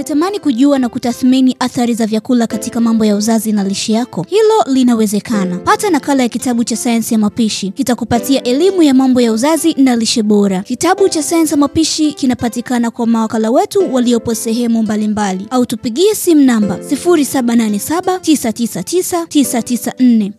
Unatamani kujua na kutathmini athari za vyakula katika mambo ya uzazi na lishe yako? Hilo linawezekana. Pata nakala ya kitabu cha sayansi ya mapishi, kitakupatia elimu ya mambo ya uzazi na lishe bora. Kitabu cha sayansi ya mapishi kinapatikana kwa mawakala wetu waliopo sehemu mbalimbali, au tupigie simu namba 0787999994.